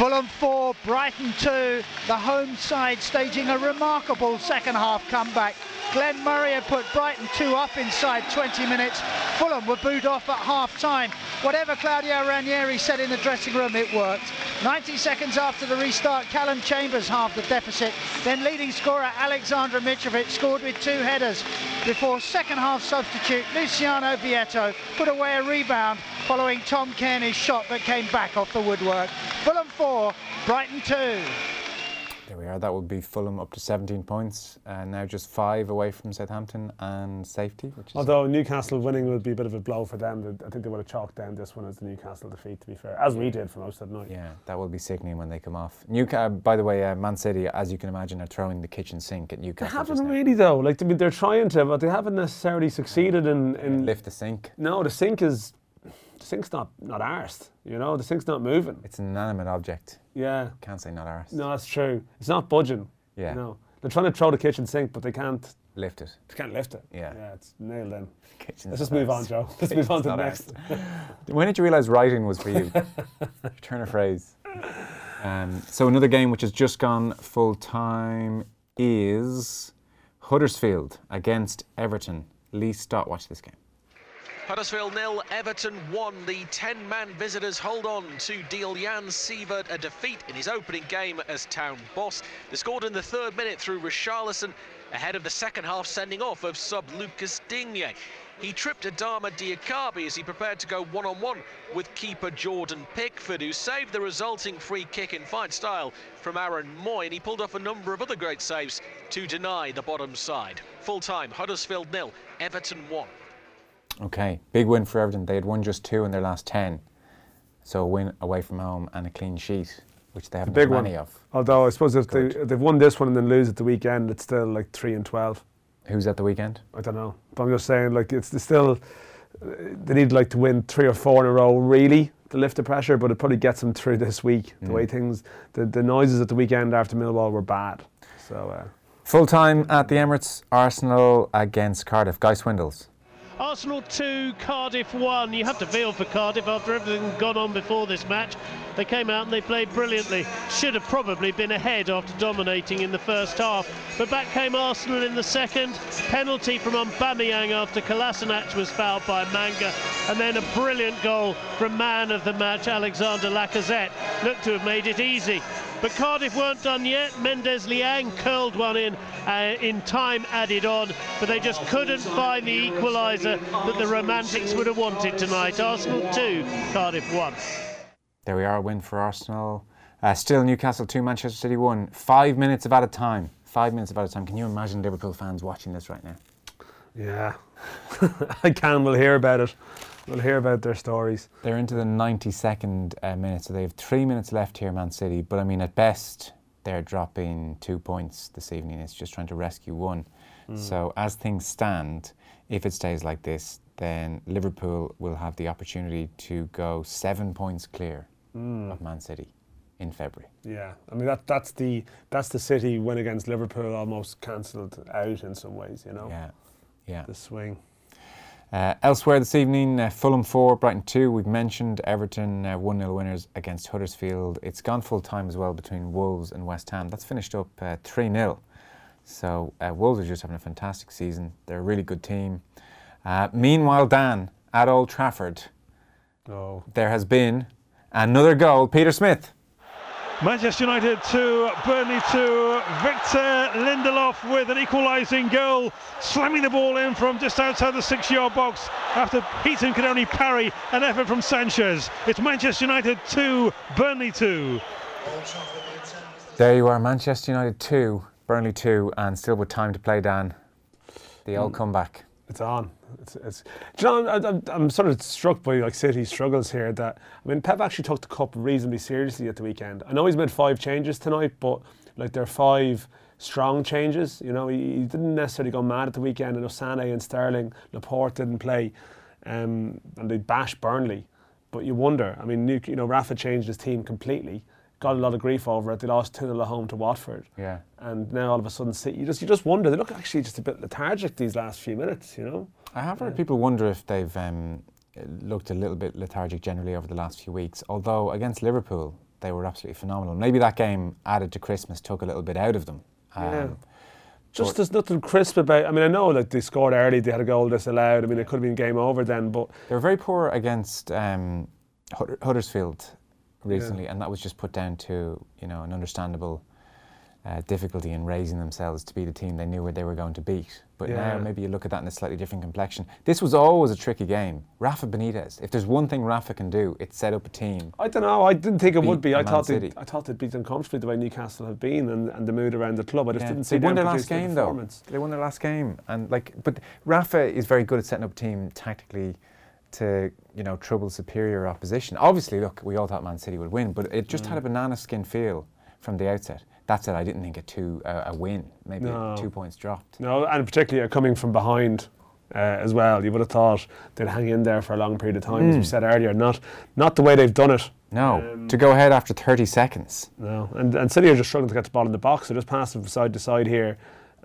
Fulham 4, Brighton 2. The home side staging a remarkable second half comeback. Glenn Murray had put Brighton 2 up inside 20 minutes. Fulham were booed off at half time. Whatever Claudio Ranieri said in the dressing room, it worked. 90 seconds after the restart, Calum Chambers halved the deficit. Then leading scorer Aleksandar Mitrovic scored with two headers before second half substitute Luciano Vietto put away a rebound following Tom Cairney's shot that came back off the woodwork. Fulham 4, Brighton 2. There we are. That would be Fulham up to 17 points, uh, now just five away from Southampton and safety. Which is Although Newcastle winning would be a bit of a blow for them, I think they would have chalked down this one as the Newcastle defeat, to be fair, as we did for most of the night. Yeah, that will be sickening when they come off. Newcastle, by the way, uh, Man City, as you can imagine, are throwing the kitchen sink at Newcastle. They haven't really though. Like I mean, they're trying to, but they haven't necessarily succeeded in, in lift the sink. No, the sink is the sink's not not arsed. You know, the sink's not moving. It's an inanimate object. Yeah. Can't say not ours. No, that's true. It's not budging. Yeah. No, they're trying to throw the kitchen sink, but they can't. Lift it. They can't lift it. Yeah. Yeah, it's nailed in. Kitchen's Let's just move on. Joe. Let's move on to the next. when did you realise writing was for you? Turn a phrase. Um, so another game which has just gone full time is Huddersfield against Everton. Lee Stott, watch this game. Huddersfield nil, Everton 1. The 10-man visitors hold on to deal Jan Siewert a defeat in his opening game as town boss. They scored in the third minute through Richarlison ahead of the second half sending off of sub Lucas Digne. He tripped Adama Diakhaby as he prepared to go one-on-one with keeper Jordan Pickford, who saved the resulting free kick in fine style from Aaron Mooy, and he pulled off a number of other great saves to deny the bottom side. Full-time, Huddersfield nil, Everton 1. Okay, big win for Everton. They had won just two in their last 10. So a win away from home and a clean sheet, which they haven't big many one. of. Although I suppose if they, if they've won this one and then lose at the weekend, it's still like three and twelve. Who's at the weekend? I don't know, but I'm just saying like it's, it's still they need like to win three or four in a row really to lift the pressure, but it probably gets them through this week. The Mm. way things, the, the noises at the weekend after Millwall were bad. So uh, Full time at the Emirates, Arsenal against Cardiff. Guy Swindells. Arsenal 2, Cardiff 1. You have to feel for Cardiff after everything gone on before this match. They came out and they played brilliantly. Should have probably been ahead after dominating in the first half. But back came Arsenal in the second. Penalty from Aubameyang after Kolasinac was fouled by Manga. And then a brilliant goal from man of the match, Alexander Lacazette. Looked to have made it easy. But Cardiff weren't done yet. Mendes Liang curled one in uh, in time added on, but they just couldn't find the equaliser that the Romantics would have wanted tonight. Arsenal 2, Cardiff 1. There we are, a win for Arsenal. Uh, still Newcastle 2, Manchester City 1. Five minutes of added time. Five minutes of added time. Can you imagine Liverpool fans watching this right now? yeah, I can. We'll hear about it. We'll hear about their stories. They're into the 92nd uh, minute, so they have three minutes left here, Man City. But I mean, at best, they're dropping two points this evening. It's just trying to rescue one. Mm. So as things stand, if it stays like this, then Liverpool will have the opportunity to go seven points clear Mm. of Man City in February. Yeah, I mean that that's the that's the City win against Liverpool almost cancelled out in some ways. You know. Yeah, yeah. The swing. Uh, elsewhere this evening, uh, Fulham 4, Brighton 2. We've mentioned Everton uh, 1 0 winners against Huddersfield. It's gone full time as well between Wolves and West Ham. That's finished up 3 0. So uh, Wolves are just having a fantastic season. They're a really good team. Uh, meanwhile, Dan, at Old Trafford, oh. there has been another goal. Peter Smith. Manchester United 2, Burnley 2. Victor Lindelof with an equalising goal, slamming the ball in from just outside the six yard box after Heaton could only parry an effort from Sanchez. It's Manchester United 2, Burnley 2. There you are, Manchester United 2, Burnley 2, and still with time to play, Dan. The old Mm. comeback. It's on. It's, it's, do you know, I'm, sort of struck by like City's struggles here. That I mean, Pep actually took the cup reasonably seriously at the weekend. I know he's made five changes tonight, but like they're five strong changes. You know, he, he didn't necessarily go mad at the weekend. I know Sane and Sterling, Laporte didn't play, um, and they bashed Burnley. But you wonder. I mean, you know, Rafa changed his team completely. Got a lot of grief over it. They lost 2 0 at home to Watford. Yeah. And now all of a sudden, City, you just you just wonder. They look actually just a bit lethargic these last few minutes. You know. I have heard people wonder if they've um, looked a little bit lethargic generally over the last few weeks. Although against Liverpool, they were absolutely phenomenal. Maybe that game added to Christmas took a little bit out of them. Yeah. Um, Just there's nothing crisp about. I mean, I know like they scored early, they had a goal disallowed. I mean, it could have been game over then, but They were very poor against um, Hud- Huddersfield recently, and that was just put down to you know an understandable uh, difficulty in raising themselves to be the team they knew where they were going to beat. But now maybe you look at that in a slightly different complexion. This was always a tricky game. Rafa Benitez. If there's one thing Rafa can do, it's set up a team. I don't know. I didn't think it would be. I thought they. I thought they'd beat them comfortably the way Newcastle have been and, and the mood around the club. I just Yeah. didn't see they won their last game though. They won their last game, and like, but Rafa is very good at setting up a team tactically to you know trouble superior opposition. Obviously, look, we all thought Man City would win, but it just had a banana skin feel from the outset. That's it. I didn't think a two uh, a win, maybe No. two points dropped. No, and particularly uh, coming from behind uh, as well. You would have thought they'd hang in there for a long period of time, as we Mm. said earlier. Not not the way they've done it. No, Um, to go ahead after 30 seconds. No, and and City are just struggling to get the ball in the box. They're just passing from side to side here,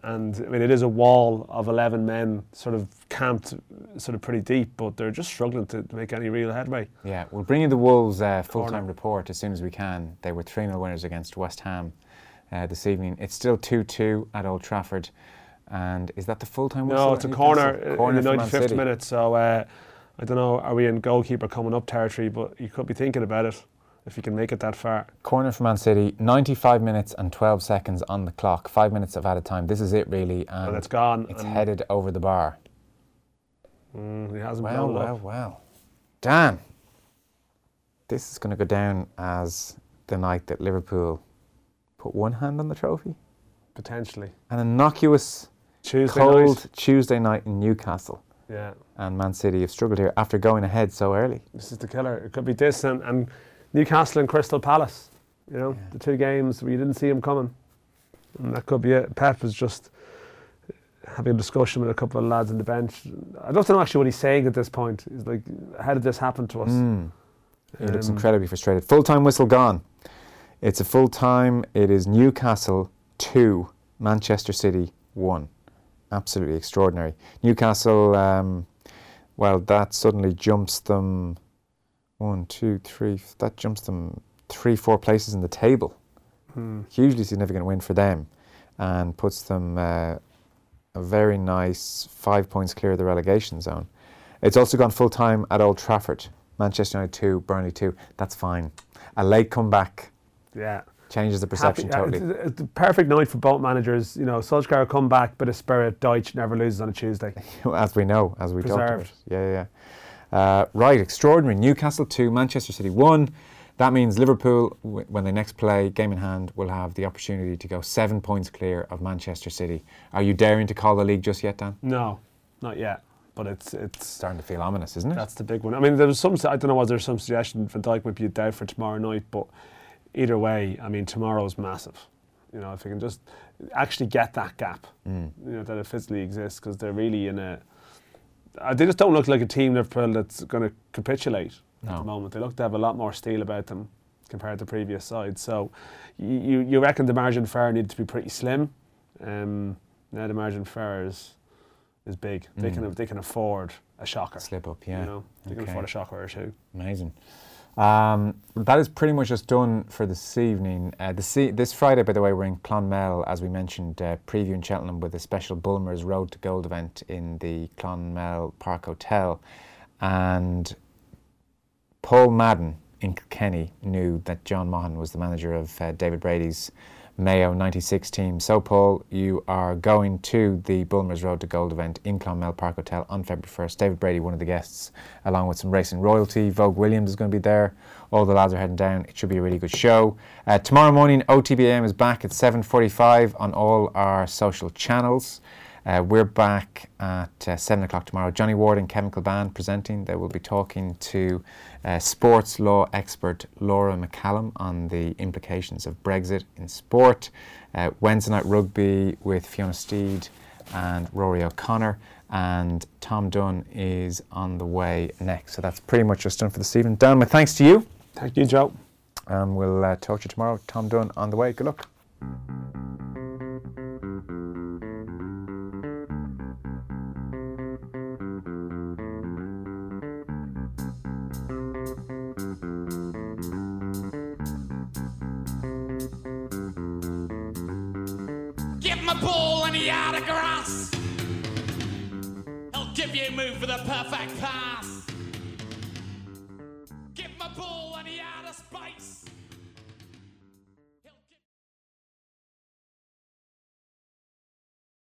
and I mean it is a wall of eleven men, sort of camped, sort of pretty deep, but they're just struggling to make any real headway. Yeah, we'll bring you the Wolves uh, full-time report as soon as we can. They were 3-0 winners against West Ham uh, this evening. It's still 2-2 at Old Trafford. And is that the full-time whistle? No, it's a corner, uh, Corner in the 95th minute. So uh, I don't know, are we in goalkeeper coming up territory? But you could be thinking about it if you can make it that far. Corner for Man City, 95 minutes and 12 seconds on the clock, five minutes of added time. This is it, really. And that's gone, It's headed over the bar. Mm, he hasn't Well, well, well. Dan, this is going to go down as the night that Liverpool put one hand on the trophy. Potentially. An innocuous, Tuesday cold night. Tuesday night in Newcastle. Yeah. And Man City have struggled here after going ahead so early. This is the killer. It could be this and, and Newcastle and Crystal Palace. You know, the two games where you didn't see him coming. And that could be it. Pep was just having a discussion with a couple of lads on the bench. I'd love to know actually what he's saying at this point. He's like, how did this happen to us? Mm. He looks Um, incredibly frustrated. Full time whistle gone. It's a full time. It is Newcastle 2, Manchester City 1. Absolutely extraordinary. Newcastle, um, well, that suddenly jumps them one, two, three, that jumps them three, four places in the table. Hmm. Hugely significant win for them and puts them uh, a very nice five points clear of the relegation zone. It's also gone full time at Old Trafford. Manchester United 2, Burnley 2. That's fine. A late comeback Yeah. changes the perception Happy- uh, totally. It's, it's the perfect night for both managers. You know, Solskjaer come back, bit of spirit. Dyche never loses on a Tuesday. as we know, as we talked about. Yeah, yeah. Uh, right, extraordinary. Newcastle 2, Manchester City 1. That means Liverpool, when they next play, game in hand, will have the opportunity to go seven points clear of Manchester City. Are you daring to call the league just yet, Dan? No, not yet. But it's it's starting to feel ominous, isn't it? That's the big one. I mean, there was some. I don't know. Was there some suggestion Van Dijk might be out for tomorrow night? But either way, I mean, tomorrow's massive. You know, if we can just actually get that gap, Mm. you know, that it physically exists, because they're really in a. Uh, they just don't look like a team Liverpool that's going to capitulate at the moment. They look to have a lot more steel about them compared to previous sides. So, you you, reckon the margin for error needed to be pretty slim. Um, now the margin for error is is big. They can Mm. they can afford a shocker. Slip up, yeah. You know, they can Okay. afford a shocker or two. Amazing. Um, that is pretty much just done for this evening. Uh, the se- this Friday, by the way, we're in Clonmel, as we mentioned, uh, previewing Cheltenham with a special Bulmers Road to Gold event in the Clonmel Park Hotel. And Paul Madden in Kilkenny knew that John Maughan was the manager of uh, David Brady's Mayo 96 team. So, Paul, you are going to the Bulmers Road to Gold event in Clonmel Park Hotel on February 1st. David Brady, one of the guests, along with some racing royalty. Vogue Williams is going to be there. All the lads are heading down. It should be a really good show. Uh, tomorrow morning, OTBM is back at 7.45 on all our social channels. Uh, we're back at uh, 7 o'clock tomorrow. Johnny Ward and Chemical Band presenting. They will be talking to uh, sports law expert Laura McCallum on the implications of Brexit in sport. Uh, Wednesday night rugby with Fiona Steed and Rory O'Connor. And Tom Dunn is on the way next. So that's pretty much just done for this evening. Dan, my thanks to you. Thank you, Joe. And we'll uh, talk to you tomorrow. Tom Dunn on the way. Good luck. Grass. He'll give you a move for the perfect pass.